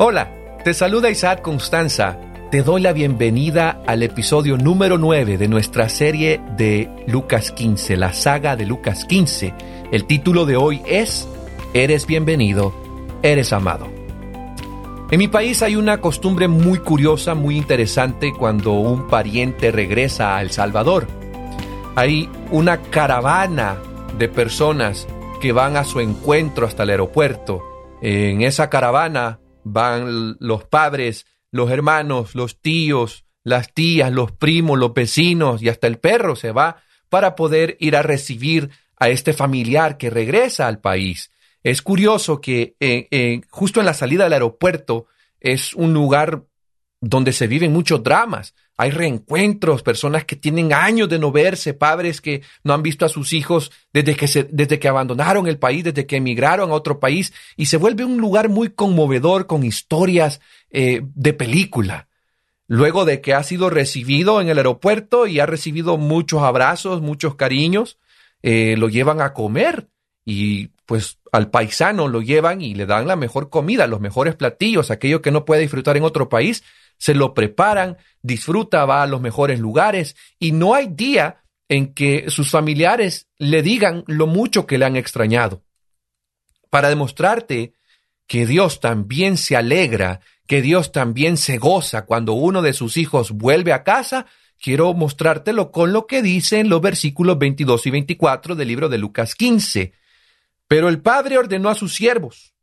Hola, te saluda Isaac Constanza. Te doy la bienvenida al episodio número 9 de nuestra serie de Lucas 15, la saga de Lucas 15. El título de hoy es Eres bienvenido, eres amado. En mi país hay una costumbre muy curiosa, muy interesante cuando un pariente regresa a El Salvador. Hay una caravana de personas que van a su encuentro hasta el aeropuerto. En esa caravana van los padres, los hermanos, los tíos, las tías, los primos, los vecinos y hasta el perro se va para poder ir a recibir a este familiar que regresa al país. Es curioso que eh, eh, justo en la salida del aeropuerto es un lugar donde se viven muchos dramas. Hay reencuentros, personas que tienen años de no verse, padres que no han visto a sus hijos desde que, se, desde que abandonaron el país, desde que emigraron a otro país, y se vuelve un lugar muy conmovedor con historias eh, de película. Luego de que ha sido recibido en el aeropuerto y ha recibido muchos abrazos, muchos cariños, eh, lo llevan a comer y pues al paisano lo llevan y le dan la mejor comida, los mejores platillos, aquello que no puede disfrutar en otro país, se lo preparan, disfruta, va a los mejores lugares y no hay día en que sus familiares le digan lo mucho que le han extrañado. Para demostrarte que Dios también se alegra, que Dios también se goza cuando uno de sus hijos vuelve a casa, quiero mostrártelo con lo que dicen los versículos 22 y 24 del libro de Lucas 15. Pero el padre ordenó a sus siervos,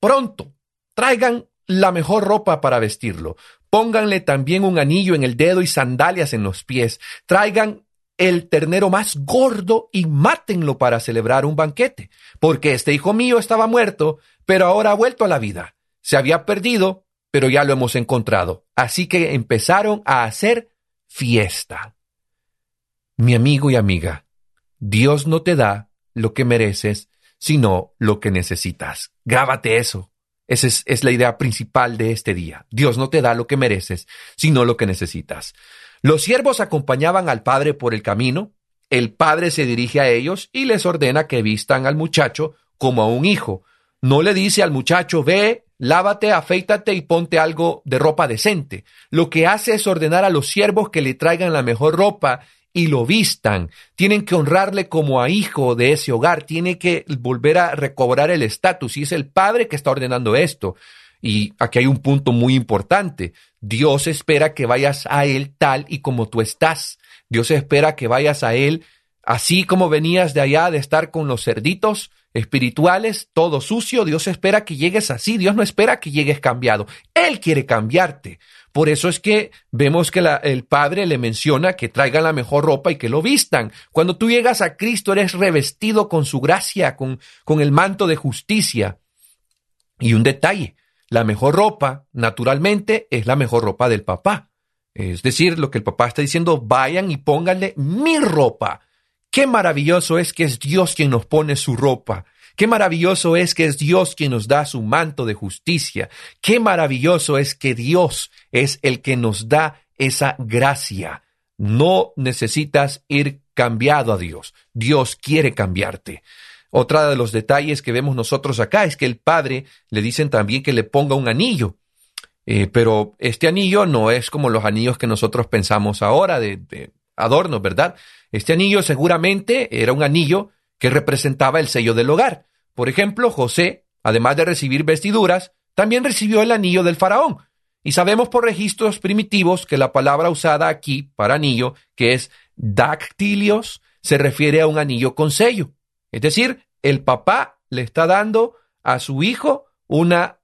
pronto, traigan la mejor ropa para vestirlo, Pónganle también un anillo en el dedo y sandalias en los pies. Traigan el ternero más gordo y mátenlo para celebrar un banquete, porque este hijo mío estaba muerto, pero ahora ha vuelto a la vida. Se había perdido, pero ya lo hemos encontrado. Así que empezaron a hacer fiesta. Mi amigo y amiga, Dios no te da lo que mereces, sino lo que necesitas. Grábate eso. Esa es, la idea principal de este día. Dios no te da lo que mereces, sino lo que necesitas. Los siervos acompañaban al padre por el camino. El padre se dirige a ellos y les ordena que vistan al muchacho como a un hijo. No le dice al muchacho, ve, lávate, afeítate y ponte algo de ropa decente. Lo que hace es ordenar a los siervos que le traigan la mejor ropa y lo vistan. Tienen que honrarle como a hijo de ese hogar. Tiene que volver a recobrar el estatus. Y es el padre que está ordenando esto. Y aquí hay un punto muy importante. Dios espera que vayas a Él tal y como tú estás. Dios espera que vayas a Él así como venías de allá de estar con los cerditos espirituales, todo sucio. Dios espera que llegues así. Dios no espera que llegues cambiado. Él quiere cambiarte. Por eso es que vemos que el Padre le menciona que traigan la mejor ropa y que lo vistan. Cuando tú llegas a Cristo eres revestido con su gracia, con, con el manto de justicia. Y un detalle, la mejor ropa, naturalmente, es la mejor ropa del papá. Es decir, lo que el papá está diciendo, vayan y pónganle mi ropa. Qué maravilloso es que es Dios quien nos pone su ropa. Qué maravilloso es que es Dios quien nos da su manto de justicia. Qué maravilloso es que Dios es el que nos da esa gracia. No necesitas ir cambiado a Dios. Dios quiere cambiarte. Otra de los detalles que vemos nosotros acá es que el Padre le dicen también que le ponga un anillo. Eh, pero este anillo no es como los anillos que nosotros pensamos ahora de, de adornos, ¿verdad? Este anillo seguramente era un anillo que representaba el sello del hogar. Por ejemplo, José, además de recibir vestiduras, también recibió el anillo del faraón. Y sabemos por registros primitivos que la palabra usada aquí para anillo, que es dactilios, se refiere a un anillo con sello. Es decir, el papá le está dando a su hijo una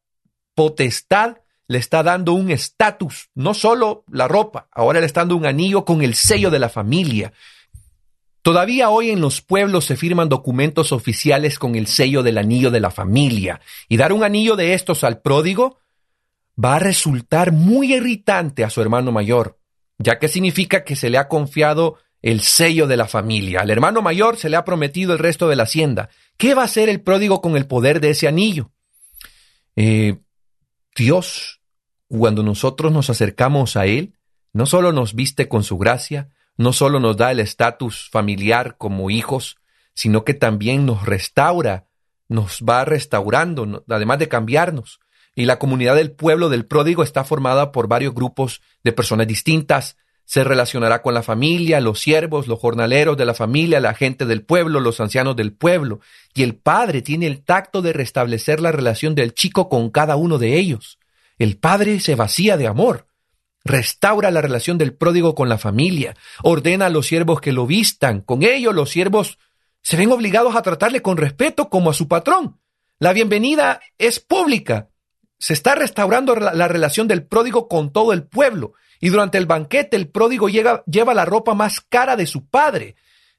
potestad, le está dando un estatus, no solo la ropa, ahora le está dando un anillo con el sello de la familia. Todavía hoy en los pueblos se firman documentos oficiales con el sello del anillo de la familia, y dar un anillo de estos al pródigo va a resultar muy irritante a su hermano mayor, ya que significa que se le ha confiado el sello de la familia. Al hermano mayor se le ha prometido el resto de la hacienda. ¿Qué va a hacer el pródigo con el poder de ese anillo? Eh, Dios, cuando nosotros nos acercamos a Él, no solo nos viste con su gracia, no solo nos da el estatus familiar como hijos, sino que también nos restaura, nos va restaurando, además de cambiarnos. y la comunidad del pueblo del pródigo está formada por varios grupos de personas distintas. Se relacionará con la familia, los siervos, los jornaleros de la familia, la gente del pueblo, los ancianos del pueblo. Y el padre tiene el tacto de restablecer la relación del chico con cada uno de ellos. El padre se vacía de amor. Restaura la relación del pródigo con la familia. Ordena a los siervos que lo vistan. Con ello los siervos se ven obligados a tratarle con respeto como a su patrón. La bienvenida es pública. Se está restaurando la, relación del pródigo con todo el pueblo. Y durante el banquete el pródigo lleva la ropa más cara de su padre.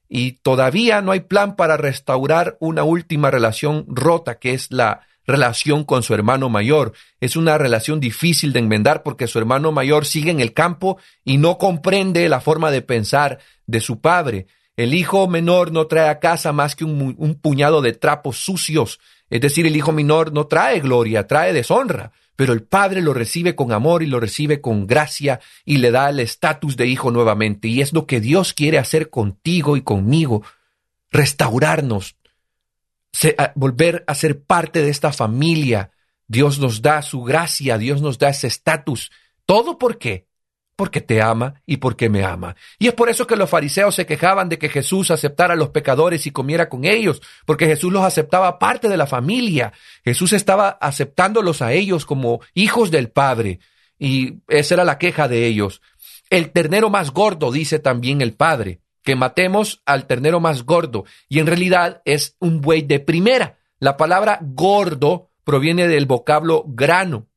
Y todavía no hay plan para restaurar una última relación rota, que es la relación con su hermano mayor. Es una relación difícil de enmendar porque su hermano mayor sigue en el campo y no comprende la forma de pensar de su padre. El hijo menor no trae a casa más que un, puñado de trapos sucios es decir, el hijo menor no trae gloria, trae deshonra, pero el padre lo recibe con amor y lo recibe con gracia y le da el estatus de hijo nuevamente. Y es lo que Dios quiere hacer contigo y conmigo, restaurarnos, volver a ser parte de esta familia. Dios nos da su gracia, Dios nos da ese estatus. ¿Todo por qué? porque te ama y porque me ama. Y es por eso que los fariseos se quejaban de que Jesús aceptara a los pecadores y comiera con ellos, porque Jesús los aceptaba parte de la familia. Jesús estaba aceptándolos a ellos como hijos del Padre. Y esa era la queja de ellos. El ternero más gordo, dice también el Padre, que matemos al ternero más gordo. Y en realidad es un buey de primera. La palabra gordo proviene del vocablo grano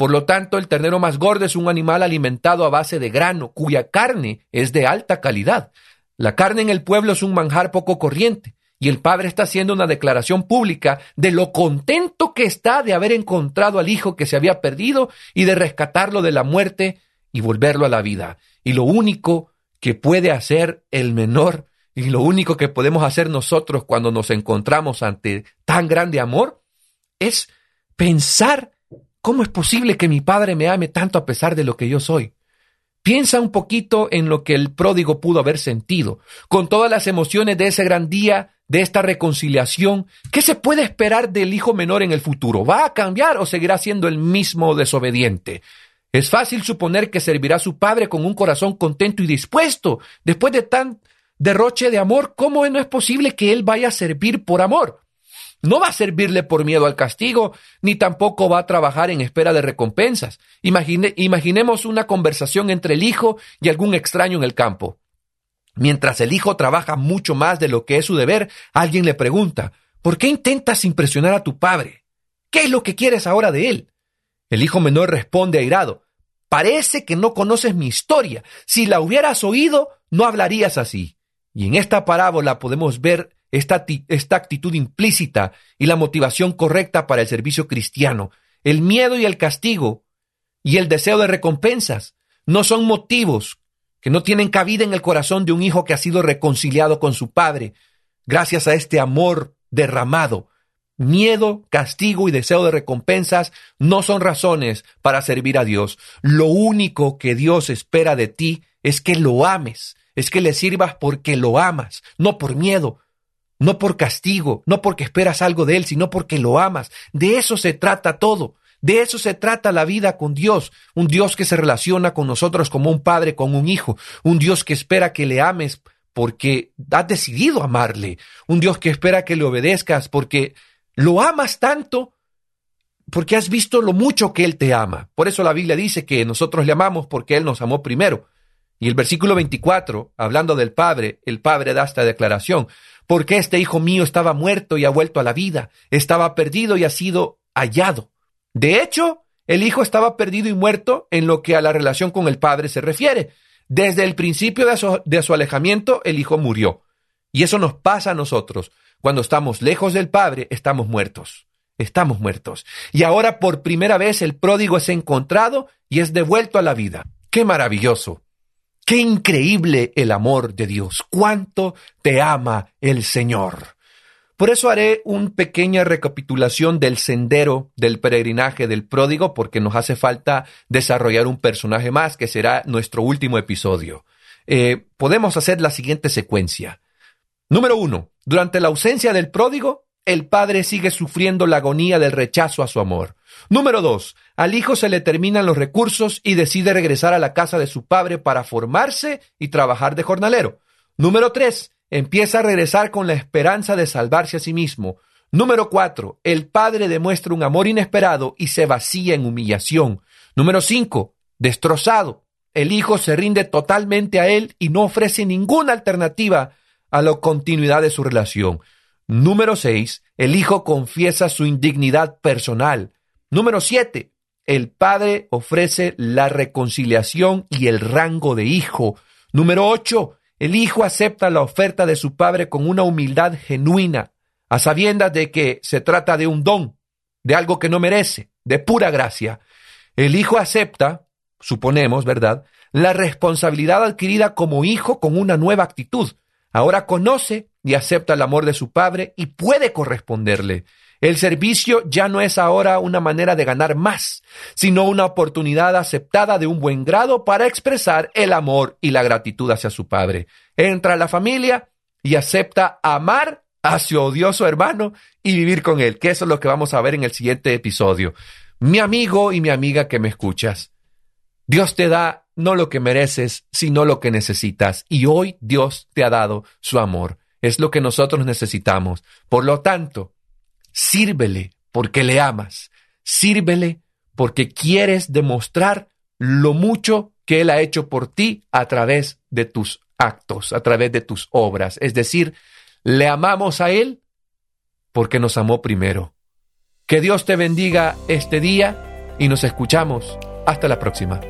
por lo tanto, el ternero más gordo es un animal alimentado a base de grano, cuya carne es de alta calidad. La carne en el pueblo es un manjar poco corriente, y el padre está haciendo una declaración pública de lo contento que está de haber encontrado al hijo que se había perdido y de rescatarlo de la muerte y volverlo a la vida. Y lo único que puede hacer el menor y lo único que podemos hacer nosotros cuando nos encontramos ante tan grande amor es pensar ¿Cómo es posible que mi padre me ame tanto a pesar de lo que yo soy? Piensa un poquito en lo que el pródigo pudo haber sentido, con todas las emociones de ese gran día, de esta reconciliación. ¿Qué se puede esperar del hijo menor en el futuro? ¿Va a cambiar o seguirá siendo el mismo desobediente? Es fácil suponer que servirá a su padre con un corazón contento y dispuesto. Después de tan derroche de amor, ¿cómo no es posible que él vaya a servir por amor? No va a servirle por miedo al castigo, ni tampoco va a trabajar en espera de recompensas. imaginemos una conversación entre el hijo y algún extraño en el campo. Mientras el hijo trabaja mucho más de lo que es su deber, alguien le pregunta, ¿por qué intentas impresionar a tu padre? ¿Qué es lo que quieres ahora de él? El hijo menor responde airado, parece que no conoces mi historia. Si la hubieras oído, no hablarías así. Y en esta parábola podemos ver esta, esta actitud implícita y la motivación correcta para el servicio cristiano. El miedo y el castigo y el deseo de recompensas no son motivos que no tienen cabida en el corazón de un hijo que ha sido reconciliado con su padre gracias a este amor derramado. Miedo, castigo y deseo de recompensas no son razones para servir a Dios. Lo único que Dios espera de ti es que lo ames, es que le sirvas porque lo amas, no por miedo, no por castigo, no porque esperas algo de Él, sino porque lo amas. De eso se trata todo. De eso se trata la vida con Dios, un Dios que se relaciona con nosotros como un padre con un hijo, un Dios que espera que le ames porque has decidido amarle, un Dios que espera que le obedezcas porque lo amas tanto porque has visto lo mucho que Él te ama. Por eso la Biblia dice que nosotros le amamos porque Él nos amó primero. Y el versículo 24, hablando del Padre, el Padre da esta declaración porque este hijo mío estaba muerto y ha vuelto a la vida, estaba perdido y ha sido hallado. De hecho, el hijo estaba perdido y muerto en lo que a la relación con el padre se refiere. Desde el principio de su, alejamiento, el hijo murió. Y eso nos pasa a nosotros. Cuando estamos lejos del padre, estamos muertos. Estamos muertos. Y ahora por primera vez el pródigo es encontrado y es devuelto a la vida. ¡Qué maravilloso! Qué increíble el amor de Dios. Cuánto te ama el Señor. Por eso haré una pequeña recapitulación del sendero del peregrinaje del pródigo, porque nos hace falta desarrollar un personaje más, que será nuestro último episodio. Eh, podemos hacer la siguiente secuencia. Número uno, durante la ausencia del pródigo, el padre sigue sufriendo la agonía del rechazo a su amor. Número dos, al hijo se le terminan los recursos y decide regresar a la casa de su padre para formarse y trabajar de jornalero. Número tres, empieza a regresar con la esperanza de salvarse a sí mismo. Número cuatro, el padre demuestra un amor inesperado y se vacía en humillación. Número cinco, destrozado. El hijo se rinde totalmente a él y no ofrece ninguna alternativa a la continuidad de su relación. Número 6. El hijo confiesa su indignidad personal. Número 7. El padre ofrece la reconciliación y el rango de hijo. Número 8. El hijo acepta la oferta de su padre con una humildad genuina, a sabiendas de que se trata de un don, de algo que no merece, de pura gracia. El hijo acepta, suponemos, ¿verdad?, la responsabilidad adquirida como hijo con una nueva actitud, Ahora conoce y acepta el amor de su Padre y puede corresponderle. El servicio ya no es ahora una manera de ganar más, sino una oportunidad aceptada de un buen grado para expresar el amor y la gratitud hacia su Padre. Entra a la familia y acepta amar a su odioso hermano y vivir con él, que eso es lo que vamos a ver en el siguiente episodio. Mi amigo y mi amiga que me escuchas, Dios te da no lo que mereces, sino lo que necesitas. Y hoy Dios te ha dado su amor. Es lo que nosotros necesitamos. Por lo tanto, sírvele porque le amas. Sírvele porque quieres demostrar lo mucho que Él ha hecho por ti a través de tus actos, a través de tus obras. Es decir, le amamos a Él porque nos amó primero. Que Dios te bendiga este día y nos escuchamos. Hasta la próxima.